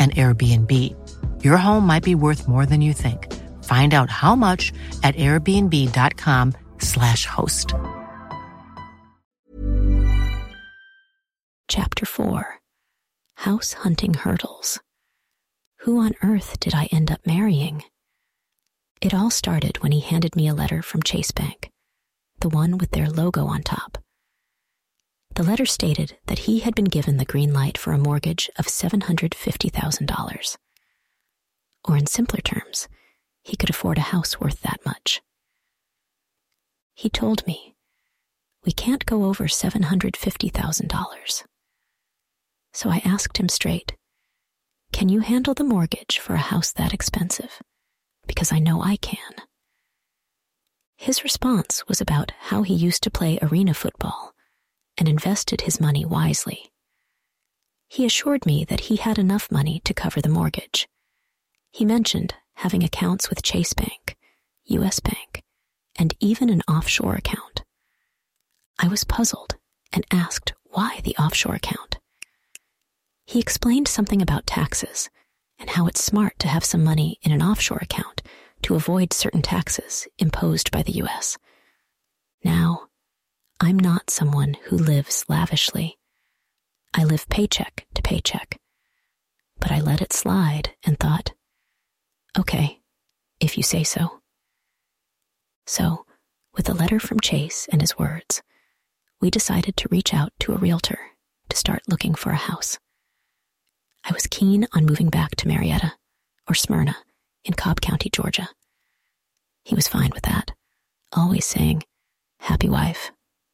an Airbnb. Your home might be worth more than you think. Find out how much at airbnb.com/slash host. Chapter 4 House Hunting Hurdles. Who on earth did I end up marrying? It all started when he handed me a letter from Chase Bank, the one with their logo on top. The letter stated that he had been given the green light for a mortgage of $750,000. Or, in simpler terms, he could afford a house worth that much. He told me, We can't go over $750,000. So I asked him straight, Can you handle the mortgage for a house that expensive? Because I know I can. His response was about how he used to play arena football and invested his money wisely. He assured me that he had enough money to cover the mortgage. He mentioned having accounts with Chase Bank, US Bank, and even an offshore account. I was puzzled and asked why the offshore account. He explained something about taxes and how it's smart to have some money in an offshore account to avoid certain taxes imposed by the US. Now, I'm not someone who lives lavishly. I live paycheck to paycheck. But I let it slide and thought, okay, if you say so. So, with a letter from Chase and his words, we decided to reach out to a realtor to start looking for a house. I was keen on moving back to Marietta or Smyrna in Cobb County, Georgia. He was fine with that, always saying, happy wife,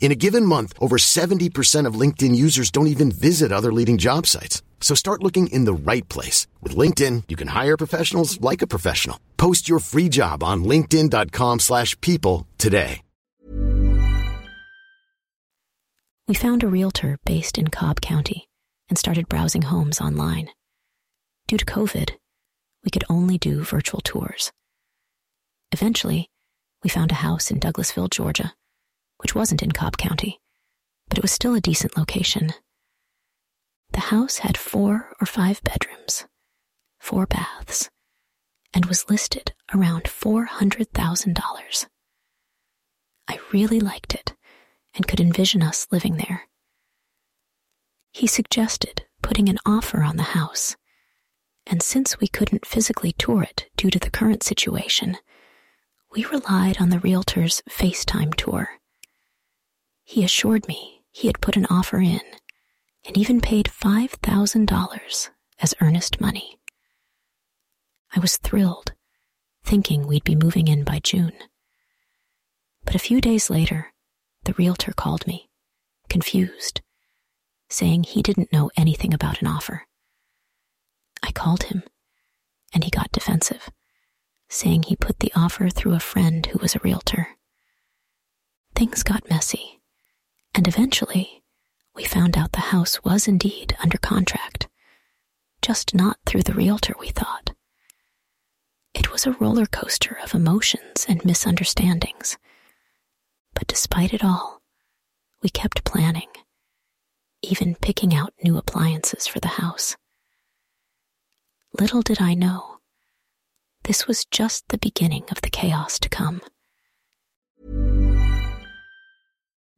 In a given month, over 70% of LinkedIn users don't even visit other leading job sites. So start looking in the right place. With LinkedIn, you can hire professionals like a professional. Post your free job on linkedin.com slash people today. We found a realtor based in Cobb County and started browsing homes online. Due to COVID, we could only do virtual tours. Eventually, we found a house in Douglasville, Georgia, which wasn't in Cobb County, but it was still a decent location. The house had four or five bedrooms, four baths, and was listed around $400,000. I really liked it and could envision us living there. He suggested putting an offer on the house, and since we couldn't physically tour it due to the current situation, we relied on the realtor's FaceTime tour. He assured me he had put an offer in and even paid $5,000 as earnest money. I was thrilled, thinking we'd be moving in by June. But a few days later, the realtor called me, confused, saying he didn't know anything about an offer. I called him, and he got defensive, saying he put the offer through a friend who was a realtor. Things got messy, and eventually we found out the house was indeed under contract, just not through the realtor, we thought. It was a roller coaster of emotions and misunderstandings. But despite it all, we kept planning, even picking out new appliances for the house. Little did I know, this was just the beginning of the chaos to come.